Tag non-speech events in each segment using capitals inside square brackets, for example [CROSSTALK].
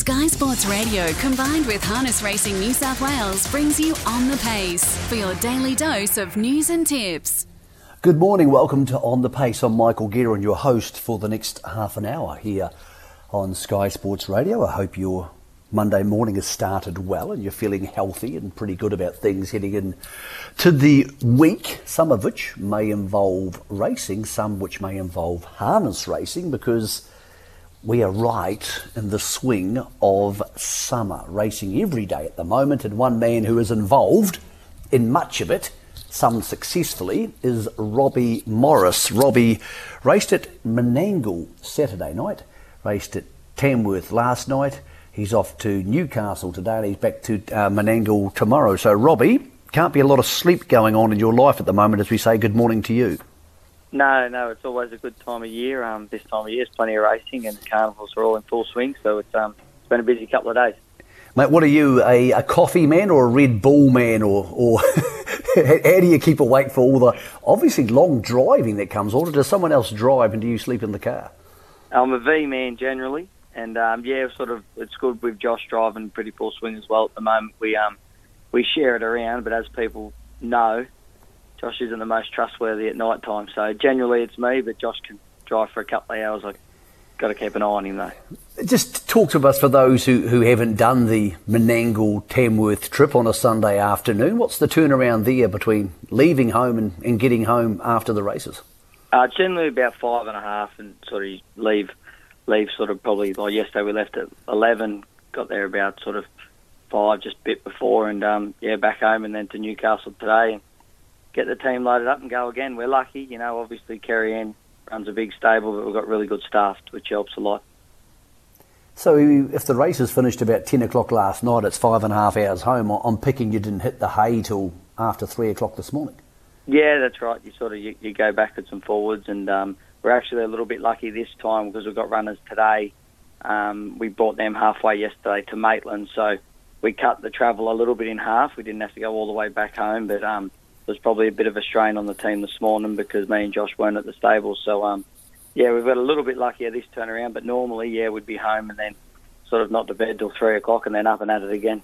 Sky Sports Radio combined with Harness Racing New South Wales brings you On the Pace for your daily dose of news and tips. Good morning, welcome to On the Pace. I'm Michael Gearon, your host for the next half an hour here on Sky Sports Radio. I hope your Monday morning has started well and you're feeling healthy and pretty good about things heading in to the week, some of which may involve racing, some which may involve harness racing because we are right in the swing of summer, racing every day at the moment, and one man who is involved in much of it, some successfully, is Robbie Morris. Robbie raced at Menangle Saturday night, raced at Tamworth last night. He's off to Newcastle today and he's back to uh, Menangle tomorrow. So, Robbie, can't be a lot of sleep going on in your life at the moment as we say good morning to you. No, no, it's always a good time of year. Um, this time of year, there's plenty of racing, and carnivals are all in full swing. So it's um, it's been a busy couple of days. Mate, what are you, a, a coffee man or a Red Bull man, or, or [LAUGHS] how do you keep awake for all the obviously long driving that comes on? Or does someone else drive and do you sleep in the car? I'm a V man generally, and um, yeah, sort of it's good with Josh driving pretty full swing as well at the moment. We um, we share it around, but as people know, Josh isn't the most trustworthy at night time. So generally it's me, but Josh can drive for a couple of hours. I got to keep an eye on him though. Just talk to us for those who, who haven't done the Menangle Tamworth trip on a Sunday afternoon. What's the turnaround there between leaving home and, and getting home after the races? Uh, generally about five and a half, and sort of leave leave sort of probably like yesterday we left at eleven, got there about sort of five, just a bit before, and um, yeah, back home and then to Newcastle today. And, get the team loaded up and go again. We're lucky, you know. Obviously, Kerry Ann runs a big stable, but we've got really good staff, which helps a lot. So, if the race is finished about ten o'clock last night, it's five and a half hours home. I'm picking you didn't hit the hay till after three o'clock this morning. Yeah, that's right. You sort of you, you go backwards and forwards, and um, we're actually a little bit lucky this time because we've got runners today. Um, we brought them halfway yesterday to Maitland, so we cut the travel a little bit in half. We didn't have to go all the way back home, but um, was probably a bit of a strain on the team this morning because me and Josh weren't at the stable. So, um, yeah, we've got a little bit luckier this turnaround, but normally, yeah, we'd be home and then sort of not to bed till three o'clock and then up and at it again.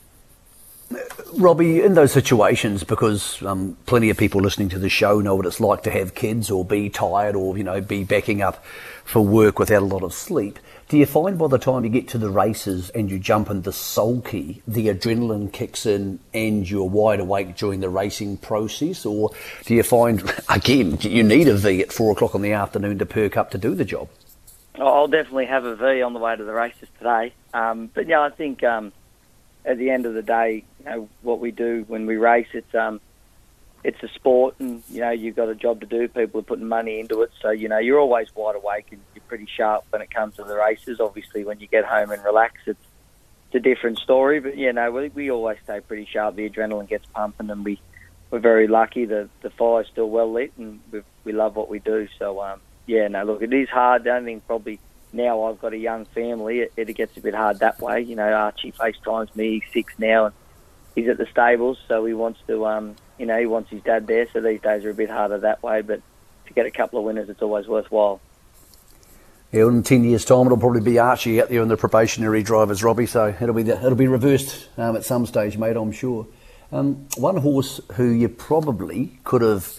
Robbie, in those situations, because um, plenty of people listening to the show know what it's like to have kids or be tired or, you know, be backing up for work without a lot of sleep. Do you find by the time you get to the races and you jump in the sulky, the adrenaline kicks in and you're wide awake during the racing process? Or do you find, [LAUGHS] again, you need a V at four o'clock in the afternoon to perk up to do the job? I'll definitely have a V on the way to the races today. Um, but yeah, I think um, at the end of the day, you know, what we do when we race, it's um, it's a sport, and you know you've got a job to do. People are putting money into it, so you know you're always wide awake and you're pretty sharp when it comes to the races. Obviously, when you get home and relax, it's it's a different story. But yeah, no, we, we always stay pretty sharp. The adrenaline gets pumping, and we we're very lucky. The the fire's still well lit, and we we love what we do. So um, yeah, no, look, it is hard. The only thing probably now I've got a young family, it, it gets a bit hard that way. You know, Archie FaceTimes me. He's six now, and he's at the stables, so he wants to um, you know, he wants his dad there, so these days are a bit harder that way. But to get a couple of winners, it's always worthwhile. Yeah, in ten years' time, it'll probably be Archie out there in the probationary drivers, Robbie. So it'll be the, it'll be reversed um, at some stage, mate. I'm sure. Um, one horse who you probably could have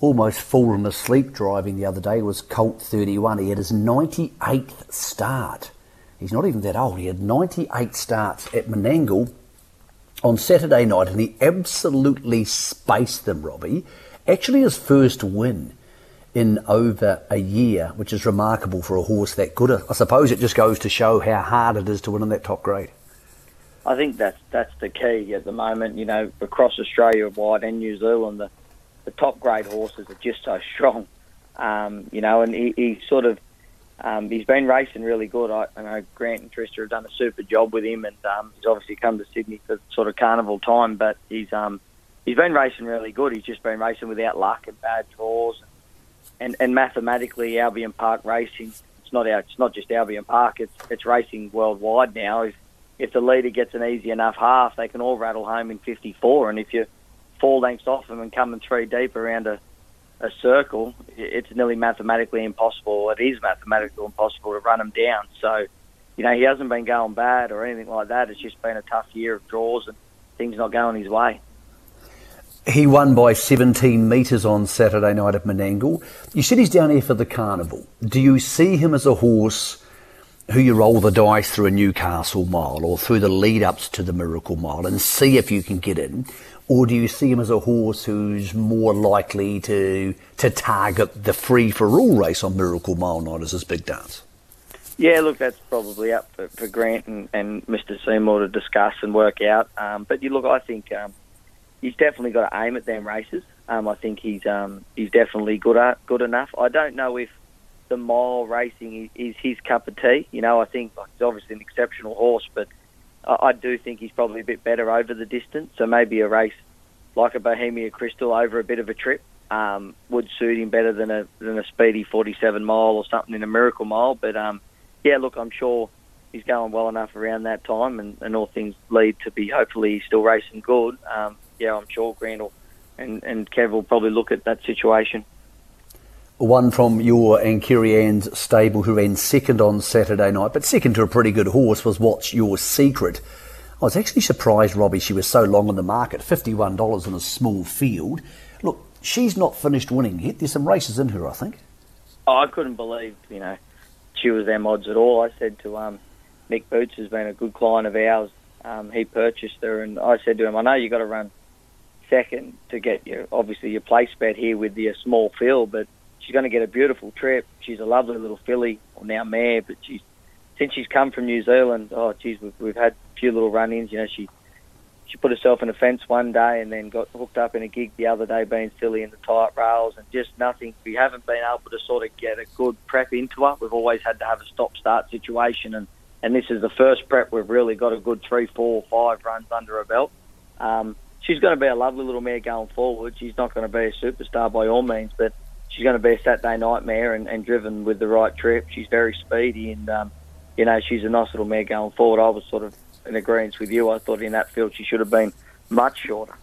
almost fallen asleep driving the other day was Colt 31. He had his 98th start. He's not even that old. He had 98 starts at Menangle on Saturday night, and he absolutely spaced them, Robbie. Actually, his first win in over a year, which is remarkable for a horse that good. I suppose it just goes to show how hard it is to win in that top grade. I think that's that's the key at the moment. You know, across Australia wide and New Zealand, the, the top grade horses are just so strong. Um, you know, and he, he sort of um, he's been racing really good. I, I know Grant and Trista have done a super job with him, and um, he's obviously come to Sydney for sort of carnival time. But he's um, he's been racing really good. He's just been racing without luck and bad draws, and and mathematically Albion Park Racing. It's not our, it's not just Albion Park. It's it's racing worldwide now. If if the leader gets an easy enough half, they can all rattle home in 54. And if you're four lengths off them and coming three deep around a a circle, it's nearly mathematically impossible. It is mathematically impossible to run him down. So, you know, he hasn't been going bad or anything like that. It's just been a tough year of draws and things not going his way. He won by 17 metres on Saturday night at Menangle. You said he's down here for the carnival. Do you see him as a horse who you roll the dice through a Newcastle mile or through the lead ups to the Miracle Mile and see if you can get in? Or do you see him as a horse who's more likely to to target the free for all race on Miracle Mile night as his big dance? Yeah, look, that's probably up for, for Grant and, and Mr. Seymour to discuss and work out. Um, but you look, I think um, he's definitely got to aim at them races. Um, I think he's um, he's definitely good at, good enough. I don't know if the mile racing is, is his cup of tea. You know, I think like, he's obviously an exceptional horse, but I, do think he's probably a bit better over the distance. So maybe a race like a Bohemia Crystal over a bit of a trip um, would suit him better than a than a speedy 47 mile or something in a Miracle Mile. But um, yeah, look, I'm sure he's going well enough around that time, and, and all things lead to be hopefully still racing good. Um, yeah, I'm sure Grant and, and Kev will probably look at that situation. One from your and Kerry stable who ran second on Saturday night, but second to a pretty good horse was What's Your Secret. I was actually surprised, Robbie, she was so long on the market, $51 in a small field. Look, she's not finished winning yet. There's some races in her, I think. Oh, I couldn't believe, you know, she was them odds at all. I said to um, Nick Boots has been a good client of ours. Um, he purchased her, and I said to him, I know you've got to run second to get your obviously your place bet here with your small field, but she's going to get a beautiful trip. She's a lovely little filly, or now mare, but she's since she's come from New Zealand. Oh, geez, we've, we've had a few little run-ins. You know, she she put herself in a fence one day and then got hooked up in a gig the other day being silly in the tight rails and just nothing. We haven't been able to sort of get a good prep into her. We've always had to have a stop-start situation and, and this is the first prep we've really got a good three, four, five runs under her belt. Um, she's going to be a lovely little mare going forward. She's not going to be a superstar by all means, but she's going to be a Saturday nightmare and, and driven with the right trip. She's very speedy and, um, you know, she's a nice little mare going forward. I was sort of in agreement with you. I thought in that field she should have been much shorter.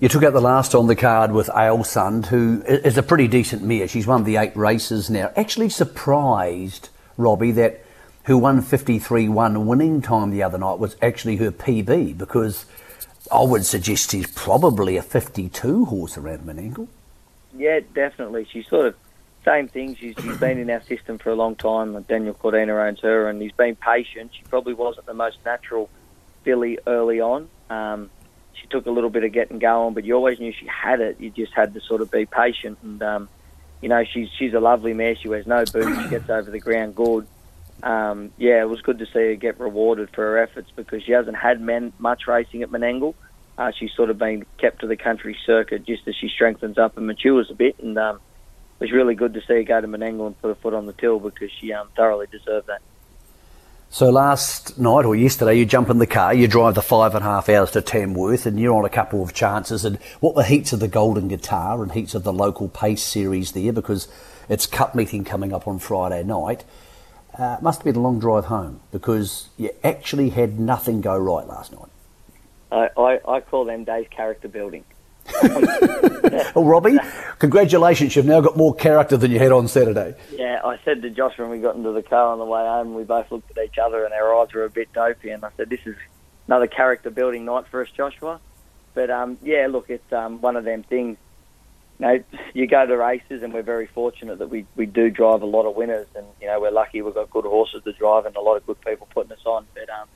You took out the last on the card with Ailsund, who is a pretty decent mare. She's won the eight races now. Actually surprised, Robbie, that who won 53-1 winning time the other night was actually her PB because I would suggest she's probably a 52 horse around Menangle. Yeah, definitely. She's sort of same thing. She's, she's been in our system for a long time. Daniel Cordina owns her, and he's been patient. She probably wasn't the most natural filly early on. Um, she took a little bit of getting going, but you always knew she had it. You just had to sort of be patient. And um, you know, she's she's a lovely mare. She wears no boots. She gets over the ground good. Um, yeah, it was good to see her get rewarded for her efforts because she hasn't had men, much racing at Menangle. Uh, she's sort of been kept to the country circuit just as she strengthens up and matures a bit. And um, was really good to see her go to Menangle and put a foot on the till because she um, thoroughly deserved that. So last night or yesterday, you jump in the car, you drive the five and a half hours to Tamworth, and you're on a couple of chances. And what were heats of the Golden Guitar and heats of the local pace series there? Because it's cup meeting coming up on Friday night. Uh, must have been a long drive home because you actually had nothing go right last night. I, I, I call them days character building. [LAUGHS] well, Robbie, congratulations. You've now got more character than you had on Saturday. Yeah, I said to Josh when we got into the car on the way home, we both looked at each other and our eyes were a bit dopey. And I said, this is another character building night for us, Joshua. But um, yeah, look, it's um, one of them things. You know, you go to races, and we're very fortunate that we, we do drive a lot of winners, and you know we're lucky we've got good horses to drive and a lot of good people putting us on. But um,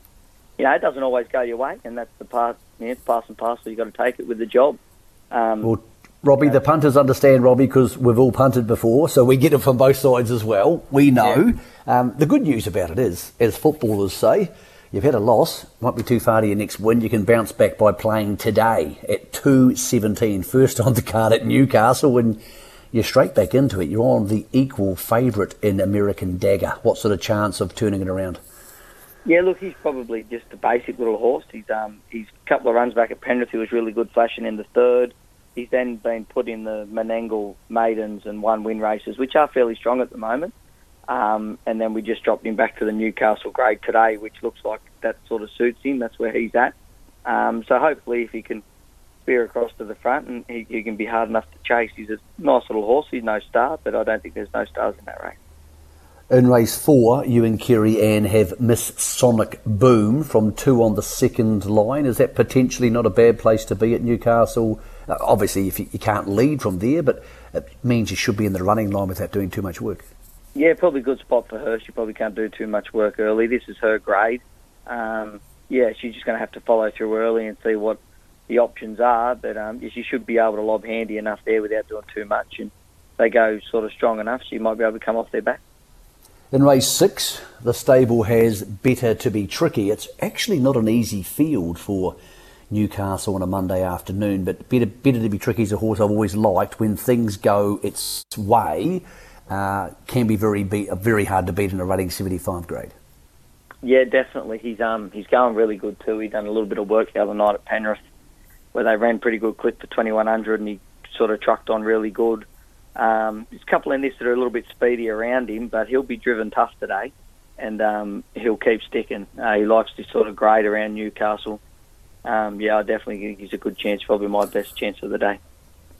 you know, it doesn't always go your way, and that's the part. Yeah, it's pass and parcel. You got to take it with the job. Um, well, Robbie, the punters understand, Robbie, because we've all punted before, so we get it from both sides as well. We know. Yeah. Um, the good news about it is, as footballers say, you've had a loss, won't be too far to your next win. You can bounce back by playing today at 2.17, first on the card at Newcastle, and you're straight back into it. You're on the equal favourite in American Dagger. What sort of chance of turning it around? Yeah, look, he's probably just a basic little horse. He's um, he's a couple of runs back at Penrith. He was really good flashing in the third. He's then been put in the Menangle maidens and one win races, which are fairly strong at the moment. Um, and then we just dropped him back to the Newcastle grade today, which looks like that sort of suits him. That's where he's at. Um, so hopefully, if he can spear across to the front and he, he can be hard enough to chase, he's a nice little horse. He's no star, but I don't think there's no stars in that race. In race four, you and Kerry Ann have Miss Sonic Boom from two on the second line. Is that potentially not a bad place to be at Newcastle? Uh, obviously, if you, can't lead from there, but it means you should be in the running line without doing too much work. Yeah, probably a good spot for her. She probably can't do too much work early. This is her grade. Um, yeah, she's just going to have to follow through early and see what the options are. But um, she should be able to lob handy enough there without doing too much. And they go sort of strong enough, she might be able to come off their back. In race six, the stable has better to be tricky. It's actually not an easy field for Newcastle on a Monday afternoon, but better, better to be tricky is a horse I've always liked. When things go its way, uh, can be very very hard to beat in a running 75 grade. Yeah, definitely. He's um he's going really good too. He done a little bit of work the other night at Penrith, where they ran pretty good clip for 2100, and he sort of trucked on really good. Um, there's a couple in this that are a little bit speedy around him, but he'll be driven tough today, and um, he'll keep sticking. Uh, he likes this sort of grade around Newcastle. Um, yeah, I definitely think he's a good chance, probably my best chance of the day.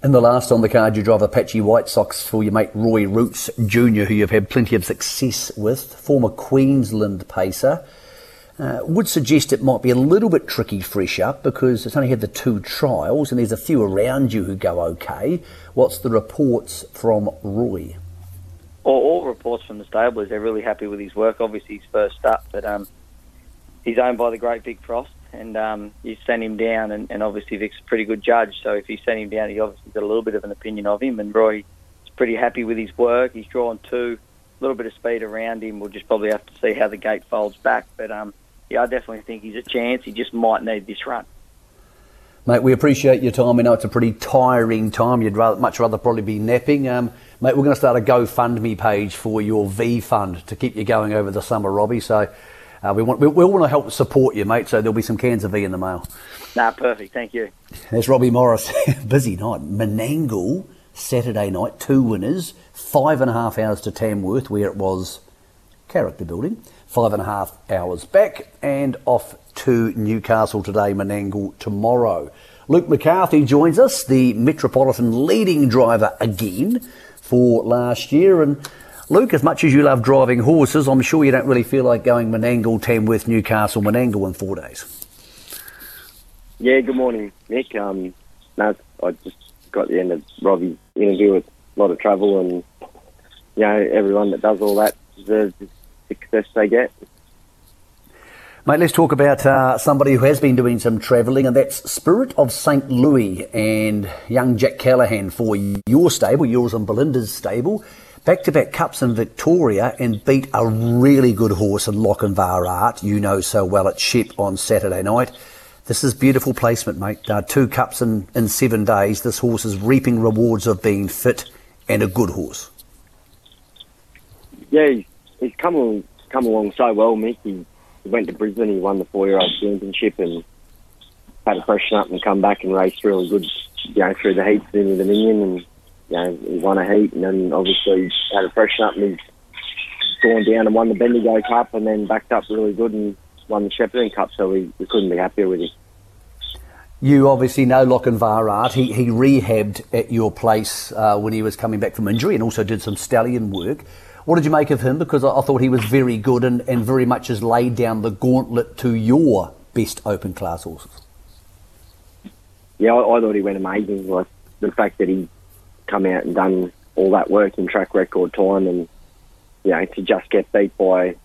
And the last on the card, you drive Apache White Sox for your mate Roy Roots Jr., who you've had plenty of success with, former Queensland pacer. Uh, would suggest it might be a little bit tricky fresh up because it's only had the two trials and there's a few around you who go okay. What's the reports from Roy? All, all reports from the stable is they're really happy with his work. Obviously, he's first up, but um, he's owned by the great Vic Frost, and um, you send him down, and, and obviously Vic's a pretty good judge. So if you send him down, he obviously got a little bit of an opinion of him, and Roy is pretty happy with his work. He's drawn two, a little bit of speed around him. We'll just probably have to see how the gate folds back, but um, yeah, I definitely think he's a chance. He just might need this run. Mate, we appreciate your time. We know it's a pretty tiring time. You'd rather, much rather probably be napping. Um, mate, we're going to start a GoFundMe page for your V Fund to keep you going over the summer, Robbie. So uh, we want we, we want to help support you, mate. So there'll be some cans of V in the mail. Nah, perfect. Thank you. There's Robbie Morris. [LAUGHS] Busy night. Menangle, Saturday night, two winners, five and a half hours to Tamworth, where it was character building five and a half hours back and off to Newcastle today, Menangle tomorrow. Luke McCarthy joins us, the Metropolitan leading driver again for last year. And Luke, as much as you love driving horses, I'm sure you don't really feel like going Menangle, Tamworth, Newcastle, Menangle in four days. Yeah, good morning, Nick. Um, no, I just got the end of Robbie's interview with a lot of travel and, you know, everyone that does all that deserves success they get. Mate, let's talk about uh, somebody who has been doing some travelling, and that's Spirit of St. Louis and young Jack Callaghan for your stable, yours and Belinda's stable. Back to back cups in Victoria and beat a really good horse in Lochinvar Art, you know so well at Shep on Saturday night. This is beautiful placement, mate. Uh, two cups in, in seven days. This horse is reaping rewards of being fit and a good horse. Yeah, he's come along, come along so well, Mick. He, he went to Brisbane, he won the four-year-old championship, and had to freshen up and come back and race really good, you know, through the heats in the Dominion, and you know, he won a heat, and then obviously had to freshen up, and he's gone down and won the Bendigo Cup, and then backed up really good and won the Shepparton Cup. So we, we couldn't be happier with him. You obviously know Lochinvar Art. He, he rehabbed at your place uh, when he was coming back from injury and also did some stallion work. What did you make of him? Because I, I thought he was very good and, and very much has laid down the gauntlet to your best open class horses. Yeah, I, I thought he went amazing. Like the fact that he come out and done all that work in track record time, and you know to just get beat by you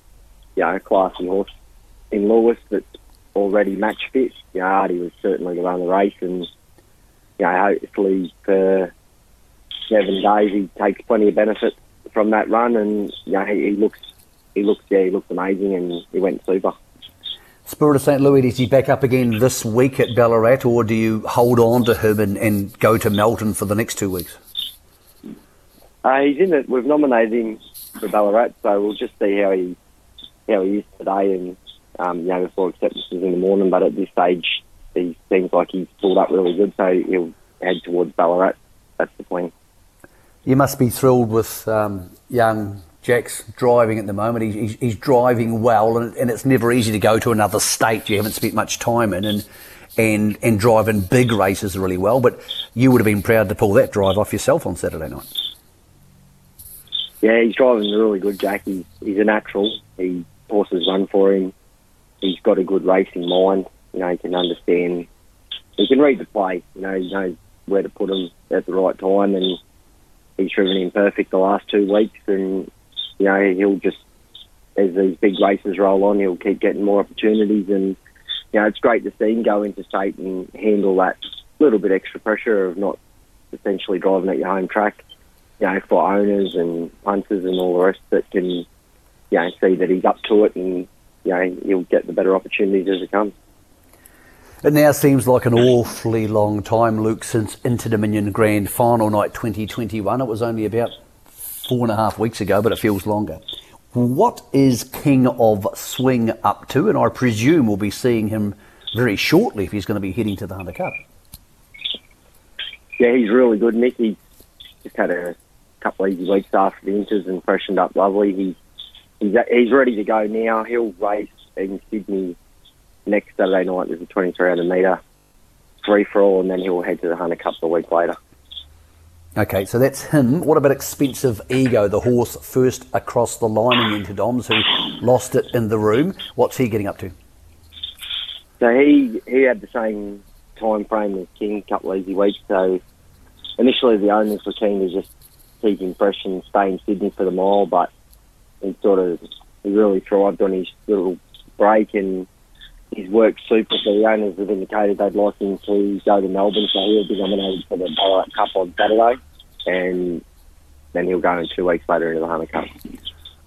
know a classy horse in Lewis that's already match fit. You know, Artie was certainly to run the race, and you know hopefully for seven days he takes plenty of benefit from that run, and yeah, he, he looks he looks yeah he looks amazing, and he went super. Spirit of St. Louis, is he back up again this week at Ballarat, or do you hold on to him and, and go to Melton for the next two weeks? Uh, he's in it. We've nominated him for Ballarat, so we'll just see how he how he is today, and um, you know before acceptances in the morning. But at this stage, he seems like he's pulled up really good, so he'll head towards Ballarat. That's the plan you must be thrilled with um, young Jack's driving at the moment. He's, he's driving well, and, and, it's never easy to go to another state you haven't spent much time in and and and driving big races really well. But you would have been proud to pull that drive off yourself on Saturday night. Yeah, he's driving really good, Jack. He's, he's a natural. He horses run for him. He's got a good racing mind. You know, he can understand. He can read the play. You know, he knows where to put him at the right time, and he's driven him perfect the last two weeks. And you know, he'll just as these big races roll on, he'll keep getting more opportunities. And you know, it's great to see him go into state and handle that little bit extra pressure of not essentially driving at your home track you know, for owners and punters and all the rest that can, you know, see that he's up to it and, you know, he'll get the better opportunities as it comes. It now seems like an awfully long time, Luke, since Inter Dominion Grand Final Night 2021. It was only about four and a half weeks ago, but it feels longer. What is King of Swing up to? And I presume we'll be seeing him very shortly if he's going to be heading to the Hunter Cup. Yeah, he's really good, Nick. He's just had a couple of easy weeks after the inters and freshened up lovely. He, he's he's ready to go now. He'll race in Sydney next Saturday night. There's a 2300 metre free for all, and then he'll head to the Hunter Cup a week later. Okay, so that's him. What about Expensive Ego, the horse first across the line Inter Doms, who lost it in the room? What's he getting up to? So he he had the same time frame as King, a couple of easy weeks. So initially the owners were keen to just keep him fresh and stay in Sydney for the mile, but he sort of he really thrived on his little break and he's worked super. So the owners have indicated they'd like him to go to Melbourne, so he'll be nominated for the Ballarat Cup on Saturday, and then he'll go in two weeks later into the Hunter Cup.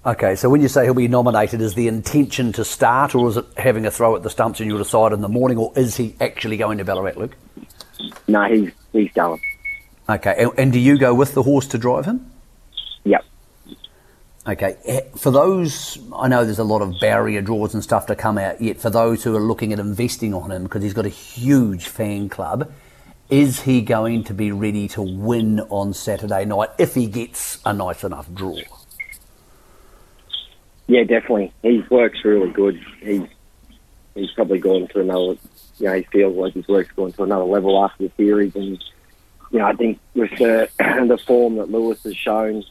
Okay, so when you say he'll be nominated, is the intention to start, or is it having a throw at the stumps and you'll decide in the morning, or is he actually going to Ballarat, Luke? No, he's he's going. Okay, and, and do you go with the horse to drive him? Yep. Okay, eh, for those, I know there's a lot of barrier draws and stuff to come out yet. For those who are looking at investing on him, because he's got a huge fan club, is he going to be ready to win on Saturday night if he gets a nice enough draw? Yeah, definitely. His work's really good. He's he's probably gone to another. You know, he feels like his work's gone to another level after the series, and you know, I think with the [CLEARS THROAT] the form that Lewis has shown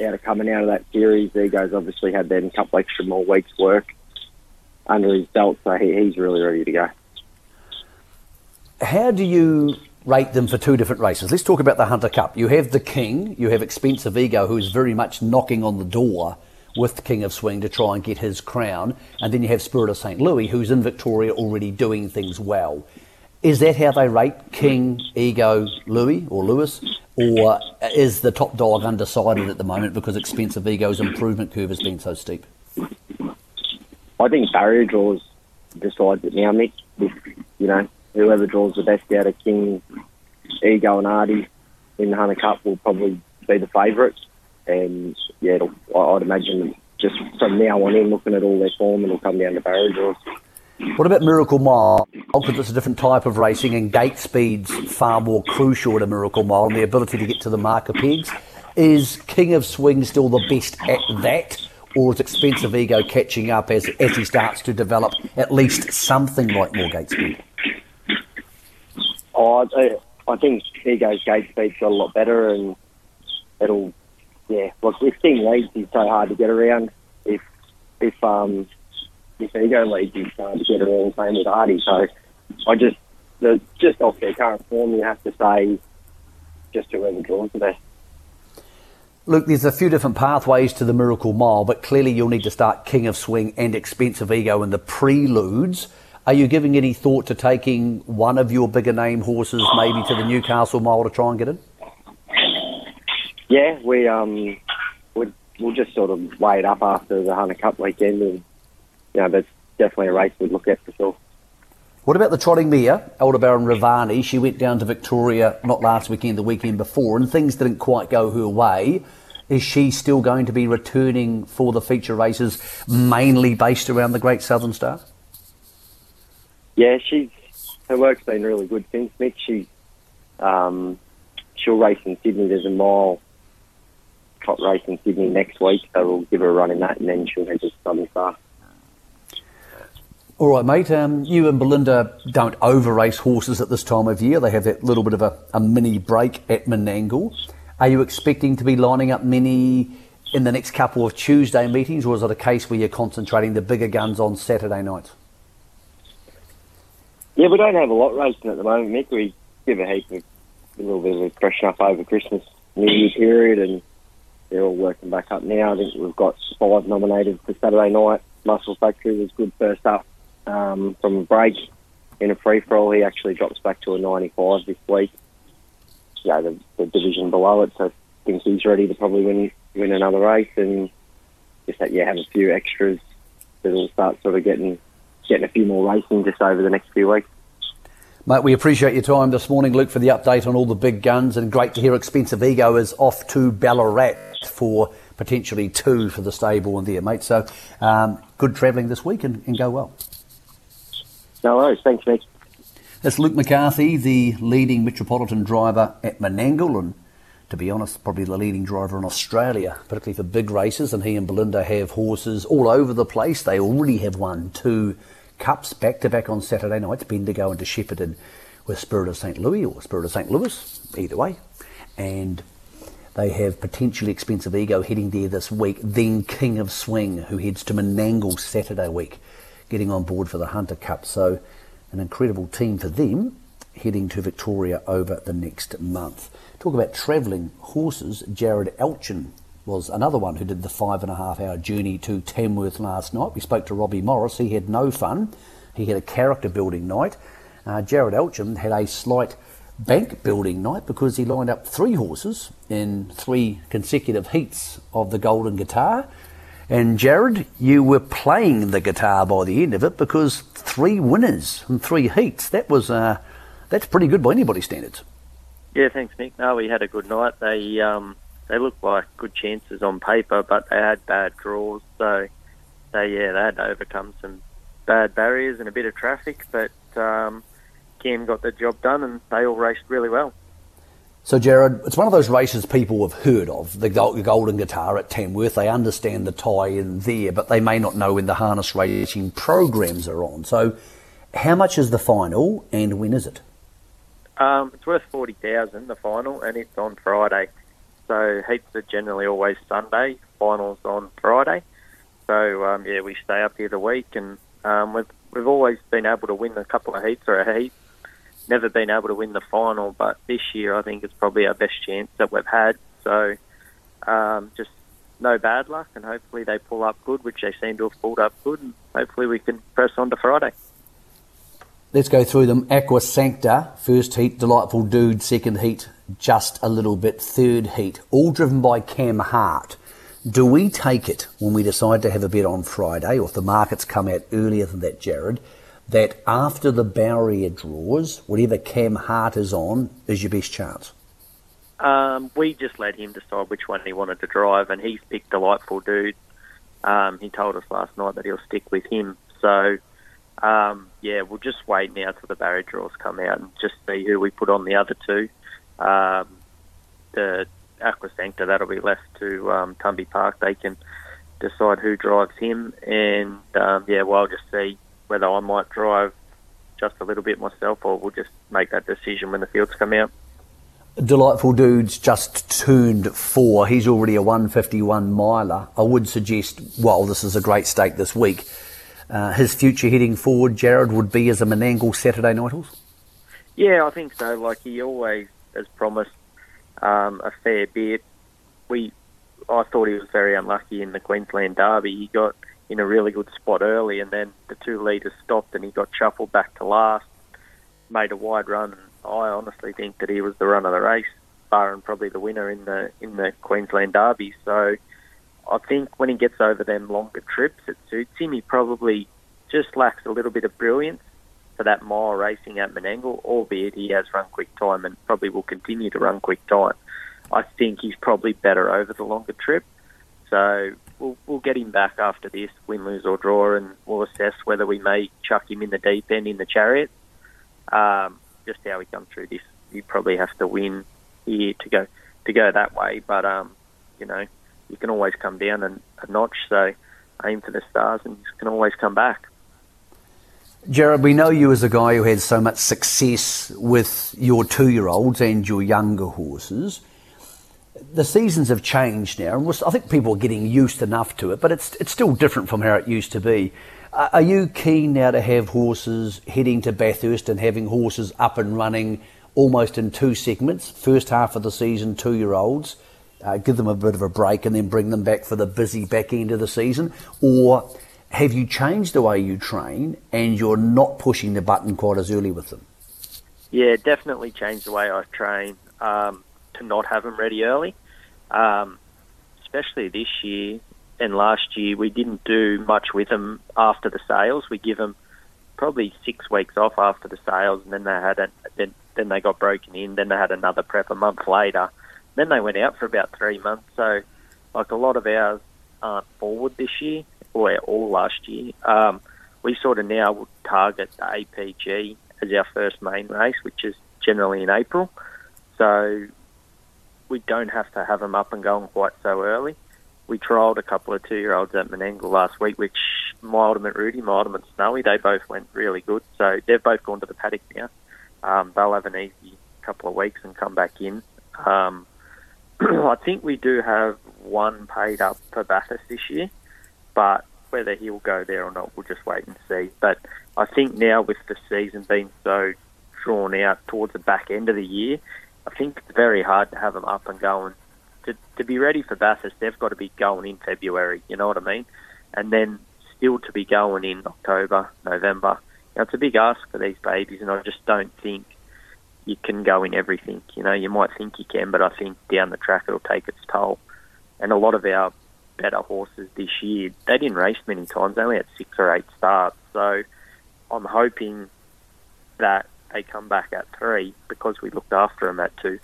out of coming out of that series, Ego's obviously had then a couple extra more weeks' work under his belt, so he, he's really ready to go. How do you rate them for two different races? Let's talk about the Hunter Cup. You have the King, you have Expensive Ego, who's very much knocking on the door with King of Swing to try and get his crown, and then you have Spirit of St. Louis, who's in Victoria already doing things well. Is that how they rate King, Ego, Louis or Lewis? Or is the top dog undecided at the moment because Expensive Ego's improvement curve has been so steep? I think barrier draws decides it now, Mick. If, you know, whoever draws the best out of King, Ego and Artie in the Hunter Cup will probably be the favourite. And, yeah, I'd imagine just from now on in, looking at all their form, it'll come down to barrier draws. What about Miracle Mile? Because it's a different type of racing and gate speed's far more crucial at Miracle Mile and the ability to get to the marker pegs. Is King of Swing still the best at that? Or is Expensive Ego catching up as, as he starts to develop at least something like more gate speed? Oh, I, think Ego's gate speed's got a lot better and it'll, yeah, look, if King leads, he's so hard to get around. If, if, um, if ego leads, he's starting to get around the same with Artie. So I just, the, just off their current form, you have to say just whoever draws the best. Look, there's a few different pathways to the Miracle Mile, but clearly you'll need to start King of Swing and Expensive Ego in the preludes. Are you giving any thought to taking one of your bigger name horses maybe to the Newcastle Mile to try and get in? Yeah, we um, we'll, we'll just sort of weigh it up after the Hunter Cup weekend, and you know, that's definitely a race we'd look at for sure. What about the trotting mare, Aldebaran Ravani? She went down to Victoria not last weekend, the weekend before, and things didn't quite go her way. Is she still going to be returning for the feature races, mainly based around the Great Southern Star? Yeah, she's her work's been really good since Mick. She um, she'll race in Sydney. There's a mile trot race in Sydney next week, so we'll give her a run in that, and then she'll head to Southern Star. All right, mate. Um, you and Belinda don't over race horses at this time of year. They have that little bit of a, a mini break at Menangle. Are you expecting to be lining up many in the next couple of Tuesday meetings, or is it a case where you're concentrating the bigger guns on Saturday nights? Yeah, we don't have a lot racing at the moment, Mick. We give a heap of a little bit of a freshen up over Christmas, New Year period, and they're all working back up now. I think we've got five nominated for Saturday night. Muscle Factory was good first up um, from a break in a free for all. He actually drops back to a 95 this week. Yeah, the, the division below it, so I think he's ready to probably win win another race, and just that you have a few extras that'll start sort of getting getting a few more racing just over the next few weeks. Mate, we appreciate your time this morning, Luke, for the update on all the big guns, and great to hear Expensive Ego is off to Ballarat for potentially two for the stable and there, mate. So um, good travelling this week and, and, go well. No worries. Thanks, mate. That's Luke McCarthy, the leading Metropolitan driver at Menangle, and to be honest, probably the leading driver in Australia, particularly for big races. And he and Belinda have horses all over the place. They already have won two Cups back to back on Saturday nights, Bendigo into Shepparton with Spirit of St. Louis or Spirit of St. Louis, either way. And they have potentially expensive ego heading there this week. Then King of Swing, who heads to Menangle Saturday week, getting on board for the Hunter Cup. So an incredible team for them heading to Victoria over the next month. Talk about travelling horses. Jared Alchin was another one who did the five and a half hour journey to Tamworth last night. We spoke to Robbie Morris. He had no fun. He had a character building night. Uh, Jared Alchin had a slight bank building night because he lined up three horses in three consecutive heats of the Golden Guitar. And Jared, you were playing the guitar by the end of it because three winners in three heats. That was uh, that's pretty good by anybody's standards. Yeah, thanks, Nick. No, we had a good night. They um, they looked like good chances on paper, but they had bad draws. So they yeah they had to overcome some bad barriers and a bit of traffic, but um, got the job done, and they all raced really well. So, Jared, it's one of those races people have heard of, the Golden Guitar at Tamworth. They understand the tie in there, but they may not know when the harness racing programs are on. So, how much is the final, and when is it? Um, it's worth forty thousand, the final, and it's on Friday. So heats are generally always Sunday, finals on Friday. So um, yeah, we stay up here the week, and um, we've we've always been able to win a couple of heats or a heat. Never been able to win the final, but this year I think it's probably our best chance that we've had. So um, just no bad luck, and hopefully they pull up good, which they seem to have pulled up good, and hopefully we can press on to Friday. Let's go through them. Aqua Sancta, first heat, Delightful Dude, second heat, just a little bit, third heat, all driven by Cam Hart. Do we take it when we decide to have a bet on Friday, or if the markets come out earlier than that, Jared, that after the barrier draws, whatever Cam Hart is on is your best chance? Um, we just let him decide which one he wanted to drive, and he's picked Delightful Dude. Um, he told us last night that he'll stick with him. So um, yeah, we'll just wait now till the barrier draws come out and just see who we put on the other two. Um, the Aqua that'll be left to um, Tumby Park. They can decide who drives him, and um, yeah, well, just see whether I might drive just a little bit myself, or we'll just make that decision when the fields come out. Delightful Dude's just turned four. He's already a 151 miler. I would suggest, well, this is a great stake this week uh, his future heading forward, Jared, would be as a Menangle Saturday night horse? Yeah, I think so. Like he always has promised um, a fair bit. We, I thought he was very unlucky in the Queensland Derby. He got in a really good spot early, and then the two leaders stopped, and he got shuffled back to last. Made a wide run. I honestly think that he was the run of the race, bar and probably the winner in the in the Queensland Derby. So I think when he gets over them longer trips, it suits him. He probably just lacks a little bit of brilliance for that mile racing at Menangle, albeit he has run quick time and probably will continue to run quick time. I think he's probably better over the longer trip. So we'll, we'll get him back after this, win, lose or draw, and we'll assess whether we may chuck him in the deep end in the chariot. Um, just how he come through this, you probably have to win here to go to go that way. But um, you know, you can always come down a, a notch. So aim for the stars, and you can always come back. Jared, we know you as a guy who had so much success with your two year olds and your younger horses. The seasons have changed now, and I think people are getting used enough to it, but it's it's still different from how it used to be. Are you keen now to have horses heading to Bathurst and having horses up and running almost in two segments? First half of the season, two year olds, uh, give them a bit of a break and then bring them back for the busy back end of the season? Or have you changed the way you train and you're not pushing the button quite as early with them? Yeah, definitely changed the way I train um, to not have them ready early. Um, especially this year and last year, we didn't do much with them after the sales. We give them probably six weeks off after the sales, and then they had a, then then they got broken in. Then they had another prep a month later. Then they went out for about three months. So, like a lot of ours aren't forward this year or all last year. Um, we sort of now target the APG as our first main race, which is generally in April. So we don't have to have them up and going quite so early. We trialled a couple of two-year-olds at Menangle last week, which my ultimate Rudy, my ultimate Snowy, they both went really good. So they've both gone to the paddock now. Um, they'll have an easy couple of weeks and come back in. Um, [CLEARS THROAT] I think we do have one paid up for Bathurst this year, but whether he'll go there or not, we'll just wait and see. But I think now with the season being so drawn out towards the back end of the year, I think it's very hard to have them up and going. To, to be ready for Bathurst, they've got to be going in February, you know what I mean? And then still to be going in October, November. Now, it's a big ask for these babies, and I just don't think you can go in everything. You know, you might think you can, but I think down the track it'll take its toll. And a lot of our better horses this year. They didn't race many times; they only had six or eight starts. So I'm hoping that they come back at three because we looked after them at two.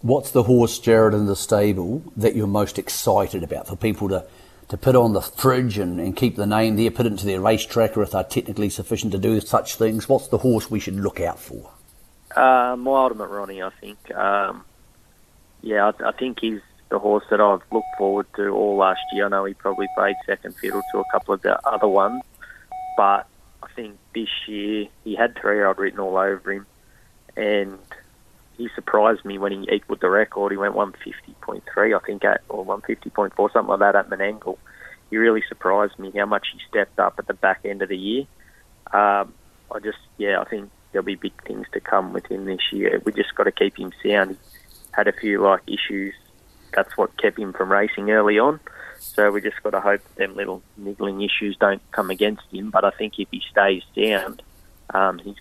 What's the horse, Jared, in the stable that you're most excited about for people to, to put on the fridge and, and keep the name there, put it into their race tracker if they're technically sufficient to do such things? What's the horse we should look out for? Uh, my ultimate Ronnie, I think. Um, yeah, I, I, think he's the horse that I've looked forward to all last year. I know he probably played second fiddle to a couple of the other ones, but I think this year he had three-year-old written all over him, and he surprised me when he equalled the record. He went 150.3, I think, at or 150.4, something like that at Menangle. He really surprised me how much he stepped up at the back end of the year. Um, I just, yeah, I think there'll be big things to come with him this year. We just got to keep him sound. He had a few like issues that's what kept him from racing early on. So we just got to hope them little niggling issues don't come against him. But I think if he stays down, um, he's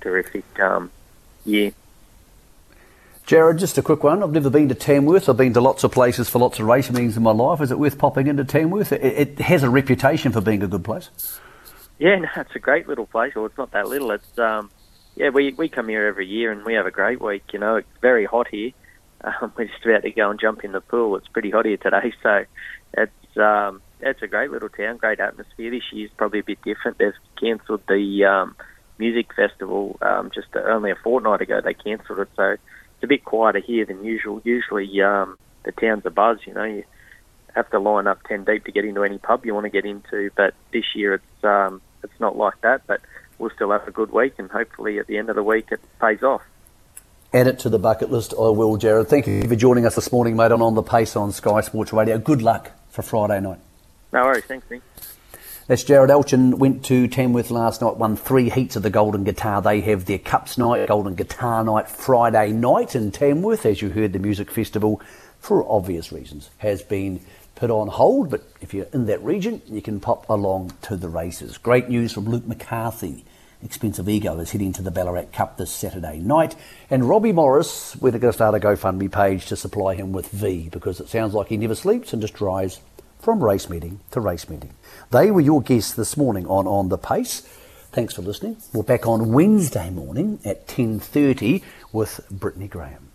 terrific um, year. Jared, just a quick one. I've never been to Tamworth. I've been to lots of places for lots of race meetings in my life. Is it worth popping into Tamworth? It, it has a reputation for being a good place. Yeah, no, it's a great little place. Well, it's not that little. It's um, yeah, we we come here every year and we have a great week. You know, it's very hot here, um, [LAUGHS] we're just about to go and jump in the pool. It's pretty hot here today, so it's um, it's a great little town, great atmosphere. This year's probably a bit different. They've cancelled the um, music festival um, just only a fortnight ago. They cancelled it, so it's a bit quieter here than usual. Usually um, the town's a buzz. You know, you have to line up ten deep to get into any pub you want to get into. But this year it's um, it's not like that. But we'll still have a good week, and hopefully at the end of the week it pays off add it to the bucket list. I will, Jared. Thank you for joining us this morning, mate, on On the Pace on Sky Sports Radio. Good luck for Friday night. No worries. Thanks, Nick. That's Jared Alchin. Went to Tamworth last night, won three heats of the Golden Guitar. They have their Cups night, Golden Guitar night, Friday night in Tamworth. As you heard, the music festival, for obvious reasons, has been put on hold. But if you're in that region, you can pop along to the races. Great news from Luke McCarthy Expensive Ego is heading to the Ballarat Cup this Saturday night. And Robbie Morris, we're going to start a GoFundMe page to supply him with V because it sounds like he never sleeps and just drives from race meeting to race meeting. They were your guests this morning on On the Pace. Thanks for listening. We're back on Wednesday morning at 10.30 with Brittany Graham.